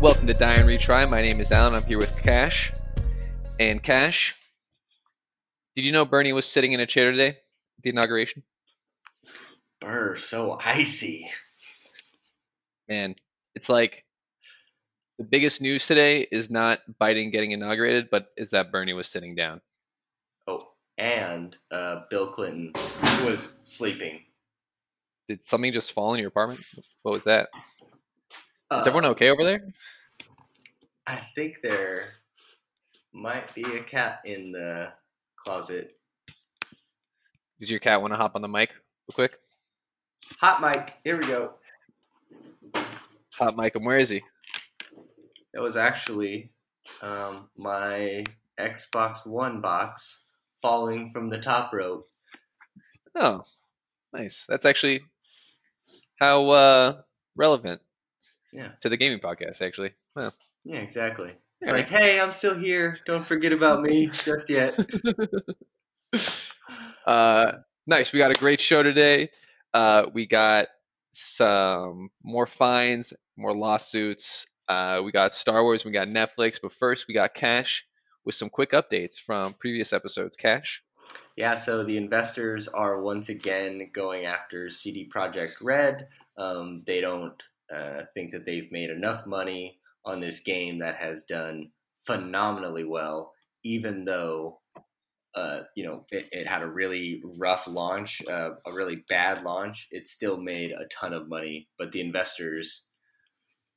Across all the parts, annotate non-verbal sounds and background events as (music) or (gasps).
Welcome to Die and Retry. My name is Alan. I'm here with Cash. And Cash, did you know Bernie was sitting in a chair today at the inauguration? Burr, so icy. Man, it's like the biggest news today is not Biden getting inaugurated, but is that Bernie was sitting down. Oh, and uh, Bill Clinton was sleeping. Did something just fall in your apartment? What was that? Is Uh, everyone okay over there? I think there might be a cat in the closet. Does your cat want to hop on the mic real quick? Hot mic. Here we go. Hot mic And Where is he? That was actually um, my Xbox One box falling from the top rope. Oh, nice. That's actually how uh, relevant Yeah. to the gaming podcast, actually. Well, Yeah, exactly. It's Yeah. like, hey, I'm still here. Don't forget about me just yet. (laughs) uh, nice. We got a great show today. Uh, we got some more fines, more lawsuits. Uh, we got Star Wars. We got Netflix. But first, we got Cash with some quick updates from previous episodes. Cash. Yeah, so the investors are once again going after CD Projekt Red. Um, they don't uh, think that they've made enough money on this game that has done phenomenally well, even though uh, you know it, it had a really rough launch, uh, a really bad launch. It still made a ton of money, but the investors.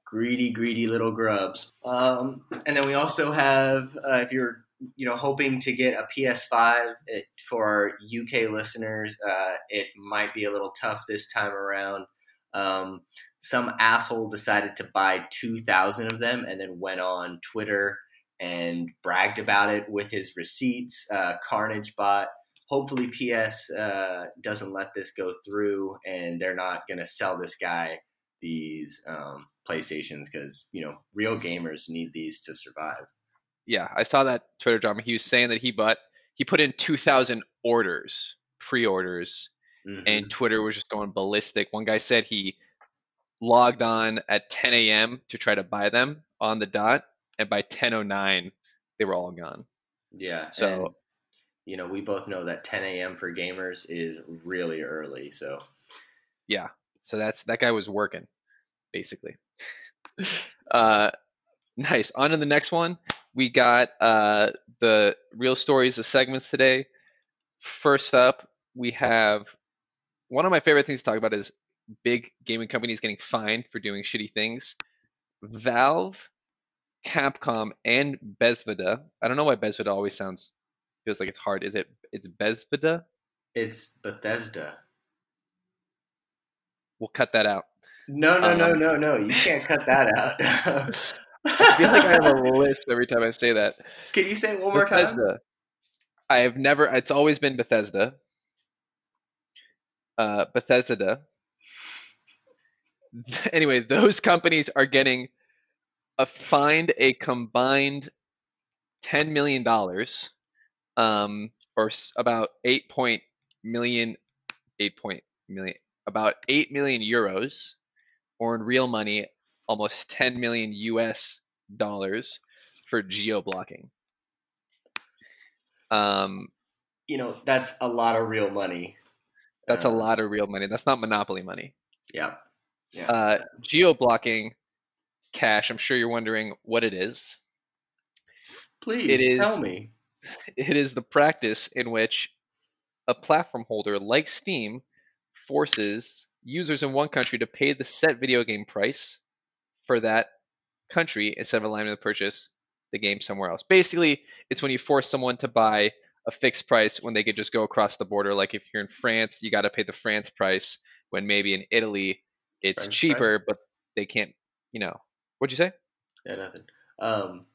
Greedy, greedy little grubs. Um, and then we also have, uh, if you're you know, hoping to get a PS5 it, for our UK listeners. Uh, it might be a little tough this time around. Um, some asshole decided to buy 2,000 of them and then went on Twitter and bragged about it with his receipts. Uh, Carnage bot. Hopefully, PS uh, doesn't let this go through and they're not going to sell this guy these um, PlayStations because, you know, real gamers need these to survive. Yeah, I saw that Twitter drama. He was saying that he bought, he put in 2,000 orders, pre-orders, Mhm. and Twitter was just going ballistic. One guy said he logged on at 10 a.m. to try to buy them on the dot, and by 10:09 they were all gone. Yeah. So- and, you know, we both know that 10 a.m. for gamers is really early. So Yeah, so that's that guy was working, basically. (laughs) uh, nice. On to the next one. We got uh, the real stories of segments today. First up, we have one of my favorite things to talk about is big gaming companies getting fined for doing shitty things. Valve, Capcom, and Bethesda. I don't know why Bethesda always sounds feels like it's hard. Is it? It's Bethesda. it's Bethesda. We'll cut that out. No, no, no, Um, no, no. You can't cut that out. (laughs) I feel like I have a list every time I say that. Can you say it one more time? Bethesda. I have never. It's always been Bethesda. Uh, Bethesda. (laughs) Anyway, those companies are getting a fined a combined ten million dollars, um, or s- about eight point million, eight point million, about eight million euros, or in real money, almost ten million US dollars for geo blocking. Um, You know, that's a lot of real money. that's a Uh, lot of real money. That's not monopoly money. Yeah. Yeah. Uh, geo blocking cash. I'm sure you're wondering what it is. Please it is- tell me. (laughs) It is the practice in which a platform holder like Steam forces users in one country to pay the set video game price for that country instead of allowing them to purchase the game somewhere else. Basically, it's when you force someone to buy a fixed price when they could just go across the border. Like if you're in France, you got to pay the France price. When maybe in Italy, it's French cheaper, but they can't. You know, what'd you say? Yeah, nothing. Um,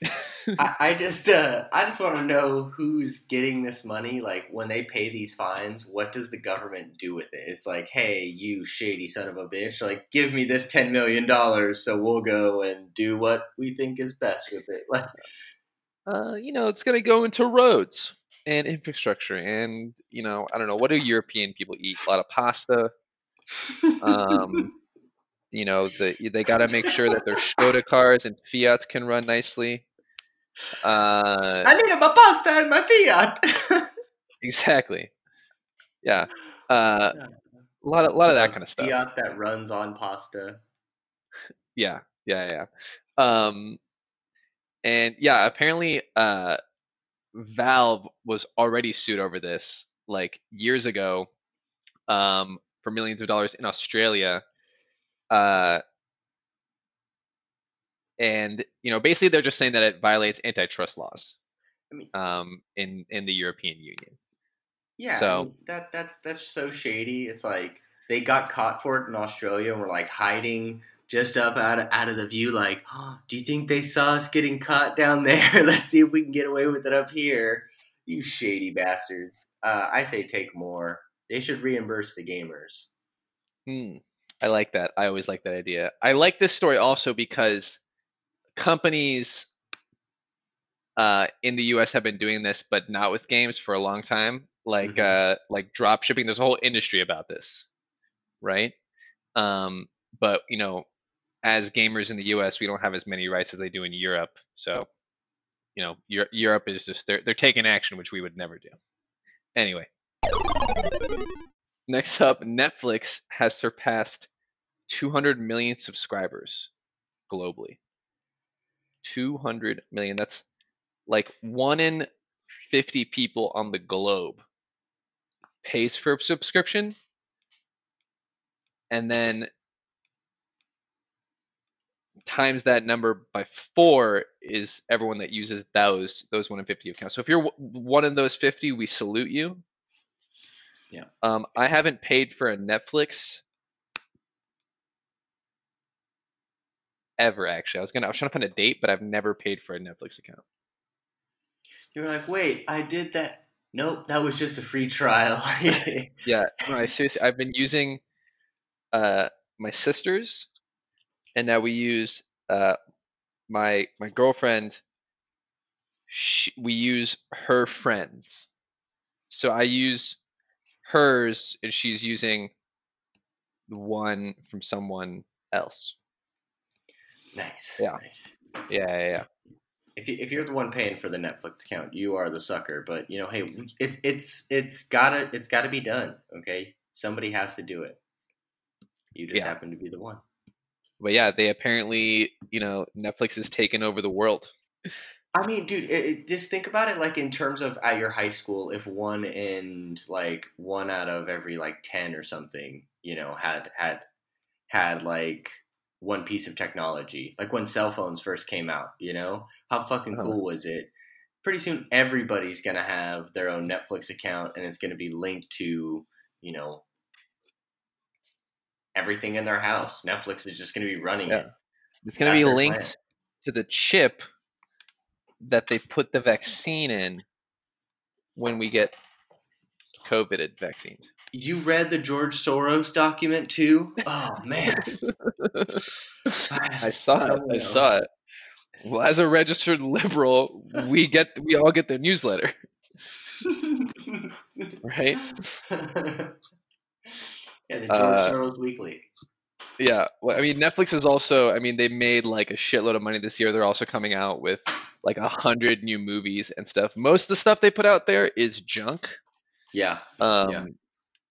(laughs) I, I just, uh, I just want to know who's getting this money. Like when they pay these fines, what does the government do with it? It's like, hey, you shady son of a bitch! Like, give me this ten million dollars, so we'll go and do what we think is best with it. (laughs) Like, uh, you know, it's going to go into roads and infrastructure, and you know, I don't know, what do European people eat? A lot of pasta. Um, (laughs) you know, the, they got to make sure that their Skoda cars and Fiats can run nicely. Uh, I need my pasta and my Fiat. (laughs) exactly. Yeah. Uh, a lot of, a lot of that kind of stuff. Fiat that runs on pasta. (laughs) Yeah, yeah, yeah. Um, and yeah, apparently, uh, Valve was already sued over this like years ago, um, for millions of dollars in Australia. Uh, and you know, basically, they're just saying that it violates antitrust laws, I mean- um, in in the European Union. Yeah, So- I mean, that that's that's so shady. It's like they got caught for it in Australia and were like hiding just up out of out of the view. Like, oh, do you think they saw us getting caught down (laughs) there? Let's see if we can get away with it up here. You shady bastards! Uh, I say take more. They should reimburse the gamers. Hmm. I like that. I always like that idea. I like this story also because companies uh, in the U.S. have been doing this, but not with games for a long time. Like Mhm. uh, like drop shipping. There's a whole industry about this, right? Um, but you know, as gamers in the U.S., we don't have as many rights as they do in Europe. So, you know, Europe is just they're they're taking action, which we would never do. Anyway, next up, Netflix has surpassed 200 million subscribers globally. 200 million. That's like one in 50 people on the globe pays for a subscription. And then times that number by four is everyone that uses those those one in 50 accounts. So if you're one in those 50, we salute you. Yeah. Um, I haven't paid for a Netflix ever actually. I was gonna I was trying to find a date, but I've never paid for a Netflix account. You're like, wait, I did that. Nope, that was just a free trial. (laughs) Yeah, no, I seriously I've been using uh my sister's and now we use uh my my girlfriend she, we use her friends. So I use hers and she's using the one from someone else. nice. Yeah. Nice. Yeah, yeah, yeah. if you, if you're the one paying for the Netflix account, you are the sucker. But you know, hey, it's it's it's gotta it's gotta be done. Okay, somebody has to do it. You just Yeah. happen to be the one. But yeah, they apparently, you know, Netflix has taken over the world. (laughs) I mean, dude, it, it- just think about it like in terms of at your high school, if one in like one out of every like ten or something, you know, had had had like one piece of technology, like when cell phones first came out, you know, how fucking Uh-huh. cool was it? Pretty soon, everybody's gonna have their own Netflix account, and it's gonna be linked to, you know, everything in their house. Netflix is just gonna be running Yeah. it. It's going to be linked plan. to the chip that they put the vaccine in when we get COVID vaccines. You read the George Soros document too? Oh man. (laughs) I saw it. I saw it. Well, as a registered liberal, we get we all get their newsletter, (laughs) right? yeah, the George Uh, Soros Weekly. Yeah. Well, I mean, Netflix is also. I mean, they made like a shitload of money this year. They're also coming out with like a hundred new movies and stuff. Most of the stuff they put out there is junk. Yeah. Um,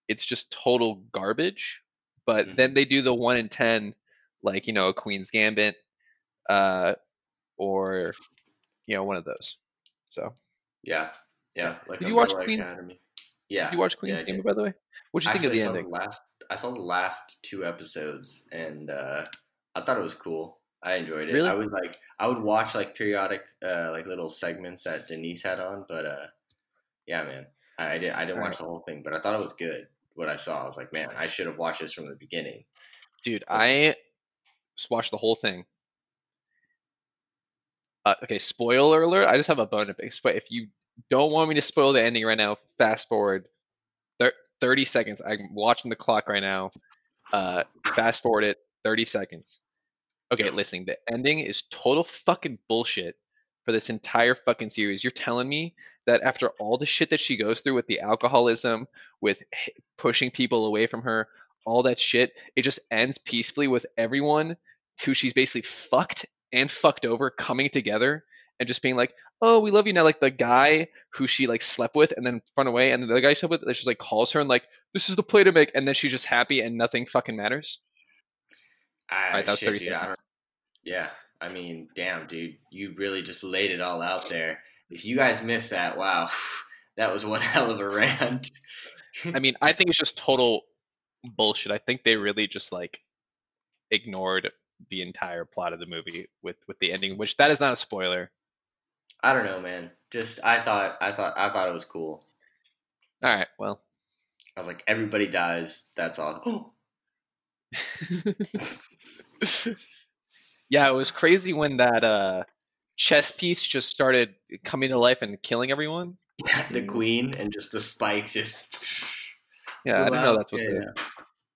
it's just total garbage. But Mhm. then they do the one in ten, like you know, a Queen's Gambit, uh, or you know, one of those. So, Yeah. Yeah. Like Did you watch Queen's- Academy. Yeah. did you watch Queen's yeah, Gambit by the way? What'd you think of the ending? last I saw the last two episodes and uh I thought it was cool. I enjoyed it. Really? I was like I would watch like periodic uh like little segments that Denise had on, but uh yeah, man. I, I did I didn't watch the whole thing, but I thought it was good. What I saw, I was like, man, I should have watched this from the beginning. Dude, I just watched the whole thing. Uh, okay, spoiler alert. I just have a bone to pick. But if you don't want me to spoil the ending right now, fast forward thir- 30 seconds. I'm watching the clock right now. Uh, fast forward it 30 seconds. Okay, listen, the ending is total fucking bullshit for this entire fucking series. You're telling me that after all the shit that she goes through with the alcoholism, with h- pushing people away from her, all that shit, it just ends peacefully with everyone who she's basically fucked and fucked over coming together and just being like, "Oh, we love you now." Like the guy who she like slept with and then run away, and the other guy she slept with, that she like calls her and like, "This is the play to make," and then she's just happy and nothing fucking matters. Ah, Right, that was shit, 30 dude, I yeah, I mean, damn, dude, you really just laid it all out there. If you guys missed that, wow, (laughs) that was one (laughs) hell of a rant. I mean, I think it's just total bullshit. I think they really just like ignored the entire plot of the movie with with the ending, which that is not a spoiler. I don't know, man. Just I thought, I thought, I thought it was cool. All right, well, I was like, everybody dies. That's all. (gasps) (laughs) Yeah, it was crazy when that uh chess piece just started coming to life and killing everyone. the queen and just the spikes just. (laughs) Yeah, I flew didn't know that's what Yeah, the,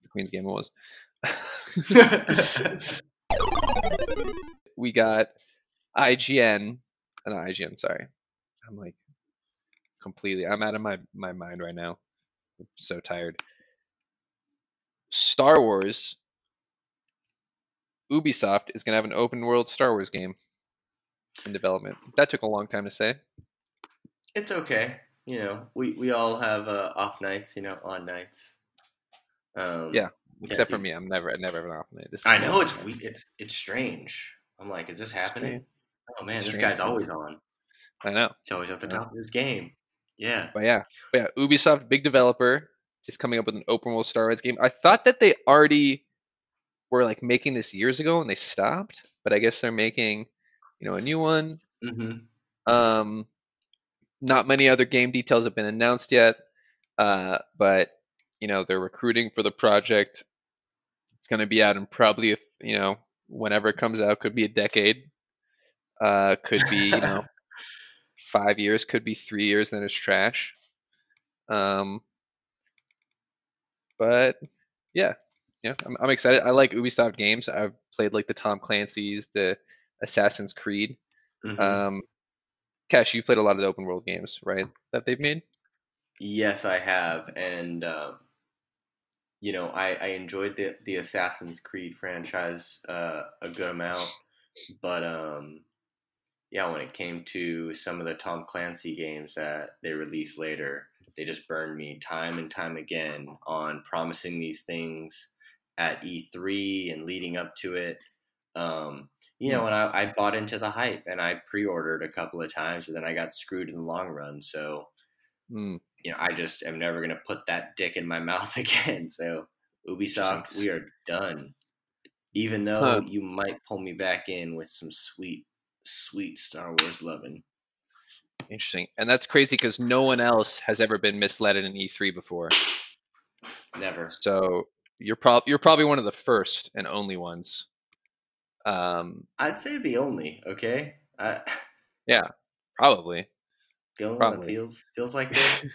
the Queen's game was. (laughs) we got IGN, uh, not IGN, sorry. I'm like completely, I'm out of my, my mind right now. I'm so tired. Star Wars, Ubisoft is going to have an open world Star Wars game in development. That took a long time to say. it's okay. You know, we we all have uh, off nights. You know, on nights. Um, Yeah, Except for me, I'm never, I never have an off night. This I know it's night. we it's it's strange. I'm like, is this happening? Oh man, this Strange, guy's always on. I know. He's always at the top of his game. Yeah. But yeah, but yeah, Ubisoft, big developer, is coming up with an open world Star Wars game. I thought that they already were like making this years ago and they stopped, but I guess they're making, you know, a new one. Mm-hmm. Um, not many other game details have been announced yet, uh, but you know they're recruiting for the project. It's going to be out in probably, if you know, whenever it comes out, could be a decade, uh, could be you know (laughs) five years, could be three years, then it's trash. Um, but yeah, yeah, I'm, I'm excited. I like Ubisoft games. I've played like the Tom Clancy's, the Assassin's Creed. Mhm. Um, Cash, you've played a lot of the open world games, right? That they've made. yes, I have, and um, you know, I, I enjoyed the the Assassin's Creed franchise uh, a good amount, but um, yeah, when it came to some of the Tom Clancy games that they released later, they just burned me time and time again on promising these things at E3 and leading up to it. Um, you know, and I, I bought into the hype and I pre-ordered a couple of times, and then I got screwed in the long run. So Mm, you know, I just am never gonna put that dick in my (laughs) mouth again. So Ubisoft, Jeez. we are done. Even though Huh. you might pull me back in with some sweet, sweet Star Wars loving. interesting, and that's crazy because no one else has ever been misled in an E3 before. Never. So you're prob you're probably one of the first and only ones. Um, I'd say the only. Okay, I, (laughs) yeah, probably. the only one that Probably. feels feels like (laughs) this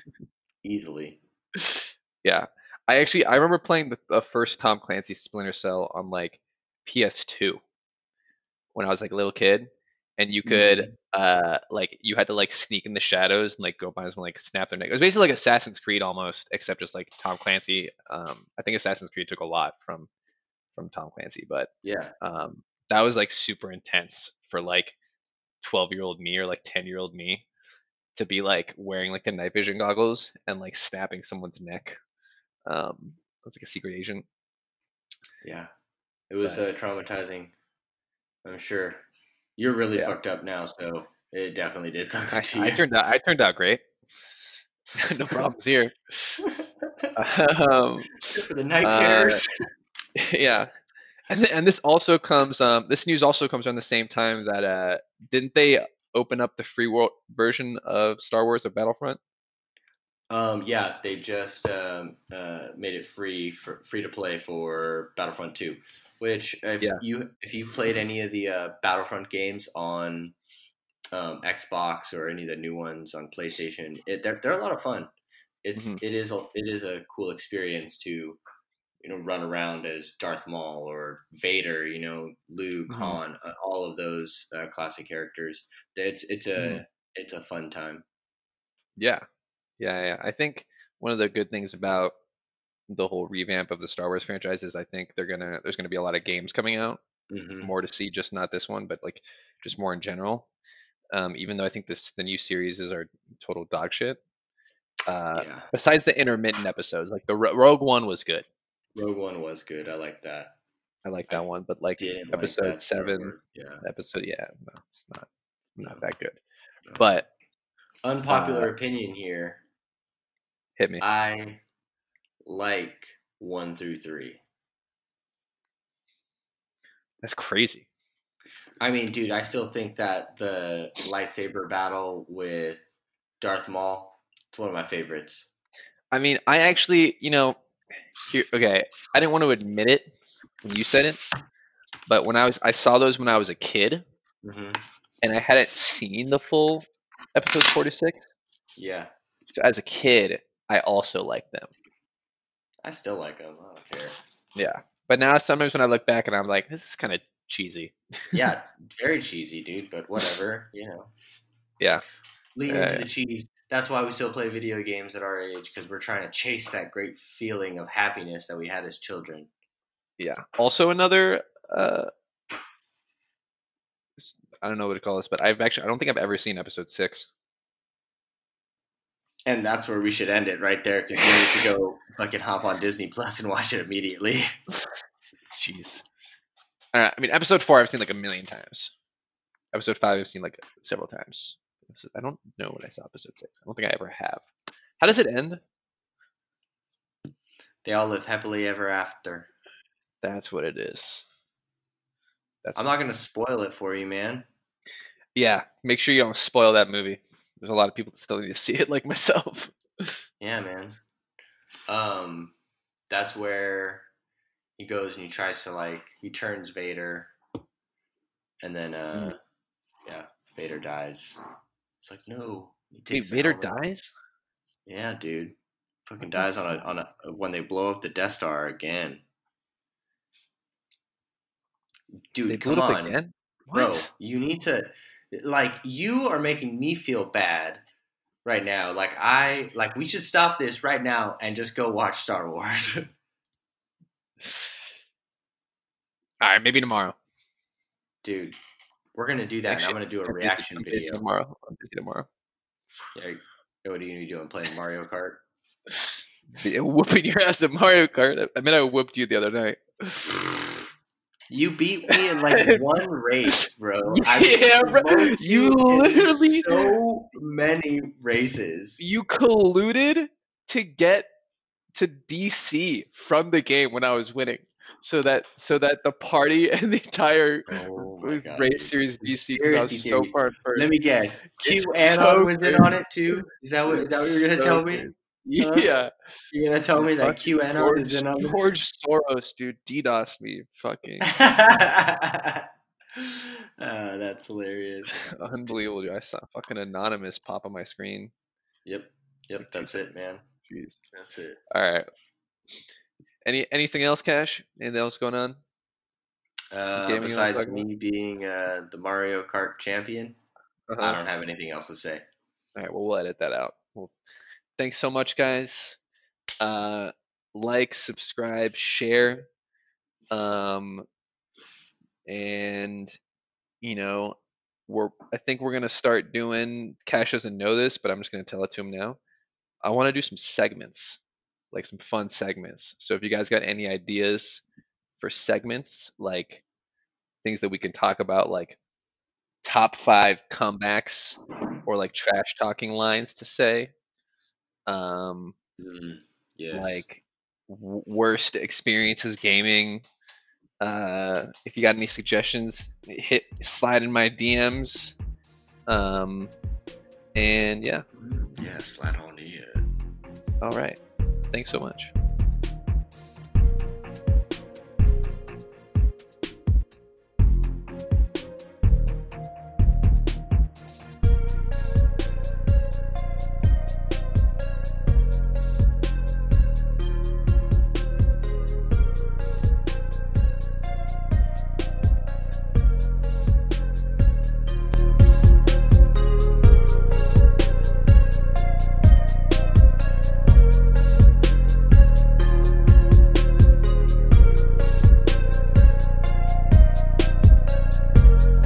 easily. Yeah, I actually I remember playing the, the first Tom Clancy Splinter Cell on like PS2 when I was like a little kid, and you could uh like you had to like sneak in the shadows and like go behind someone like snap their neck. It was basically like Assassin's Creed almost, except just like Tom Clancy. Um, I think Assassin's Creed took a lot from from Tom Clancy, but Yeah, um, that was like super intense for like 12 year old me or like 10 year old me to be like wearing like the night vision goggles and like snapping someone's neck. Um, that's like a secret agent. yeah. It was But- uh, traumatizing. I'm sure. You're really Yeah. fucked up now, so it definitely did (laughs) something I, to you. I turned out I turned out great. (laughs) no (laughs) problems here. um, for the night Uh, terrors. yeah, and th- and this also comes. Um, this news also comes around the same time that uh, didn't they open up the free world version of Star Wars of Battlefront? Um, yeah, they just um, uh, made it free for free to play for Battlefront Two, which if Yeah. you if you played any of the uh, Battlefront games on um, Xbox or any of the new ones on PlayStation, it, they're they're a lot of fun. It's Mhm. it is a it is a cool experience to you know run around as Darth Maul or Vader, you know Luke, Mhm. Han, uh, all of those uh, classic characters. It's it's a Mhm. it's a fun time. Yeah, yeah, yeah. I think one of the good things about the whole revamp of the Star Wars franchise is I think they're gonna there's gonna be a lot of games coming out, hmm more to see, just not this one, but like just more in general. Um, even though I think this the new series is our total dog shit. Uh, yeah, besides the intermittent episodes, like the Ro- Rogue One was good. Rogue One was good. I like that. I like that one, but like episode like seven. Yeah. episode yeah, no, it's not not that good. No. But Unpopular Uh, opinion here. Hit me. I like one through three. That's crazy. I mean, dude, I still think that the lightsaber battle with Darth Maul, it's one of my favorites. I mean, I actually, you know, here, okay, I didn't want to admit it when you said it, but when I was, I saw those when I was a kid, hmm and I hadn't seen the full episode forty six. Yeah, So as a kid, I also like them. I still like them. I don't care. Yeah, but now sometimes when I look back and I'm like, this is kind of cheesy. (laughs) Yeah, very cheesy, dude, but whatever, you know. Yeah. Lean into the cheese. That's why we still play video games at our age because we're trying to chase that great feeling of happiness that we had as children. Yeah. Also another, uh, I don't know what to call this, but I've actually, I don't think I've ever seen episode six. And that's where we should end it right there because we need to go fucking hop on Disney Plus and watch it immediately. (laughs) Jeez. All right. I mean, episode four I've seen like a million times. Episode five I've seen like several times. I don't know when I saw episode six. I don't think I ever have. How does it end? They all live happily ever after. That's what it is. That's I'm not gonna spoil it for you, man. yeah. Make sure you don't spoil that movie. There's a lot of people that still need to see it, like myself. Yeah, man. Um, that's where he goes and he tries to like he turns Vader, and then uh, yeah, Vader dies. It's like no, he Wait, Vader dies? Yeah, dude, fucking dies on a on a when they blow up the Death Star again. Dude, They come on, bro. You need to like you are making me feel bad right now. Like I like we should stop this right now and just go watch Star Wars. (laughs) All right, maybe tomorrow. Dude, we're gonna do that I'm gonna do a reaction I'm busy video. tomorrow. I'm busy tomorrow. Yeah, what are you gonna be doing? Playing Mario Kart? (laughs) Yeah, Whooping your ass at Mario Kart. I mean, I whooped you the other night. (laughs) You beat me in like (laughs) one race, bro. Yeah, bro. smoked You literally- so many races. You colluded to get to DC from the game when I was winning, so that so that the party (laughs) and the entire Oh race series DC I was so far first. Let me guess. (laughs) Q Anon so was in on it too. Is that what? Is that what you're gonna So tell me? good. Yeah, (laughs) You're gonna tell me that Fucking Q Anon George, is in on this? George Soros, dude, DDoS me. Fucking uh, (laughs) that's hilarious. (laughs) unbelievable. Dude. I saw fucking anonymous pop on my screen. Yep, yep, that's it, man. Jeez. That's it. All right. Any anything else, Cash? Anything else going on? Uh, Gaming besides talk about? me being uh, the Mario Kart champion, Uh-huh. I don't have anything else to say. All right, well, we'll edit that out. Well, thanks so much, guys. Uh, like, subscribe, share, um, and you know, we're. I think we're gonna start doing. Cash doesn't know this, but I'm just gonna tell it to him now. I want to do some segments, like some fun segments. So if you guys got any ideas for segments, like things that we can talk about, like top five comebacks or like trash talking lines to say um Mm, yes. like w- worst experiences gaming uh if you got any suggestions hit slide in my dms um and yeah yeah, slide on in. all right thanks so much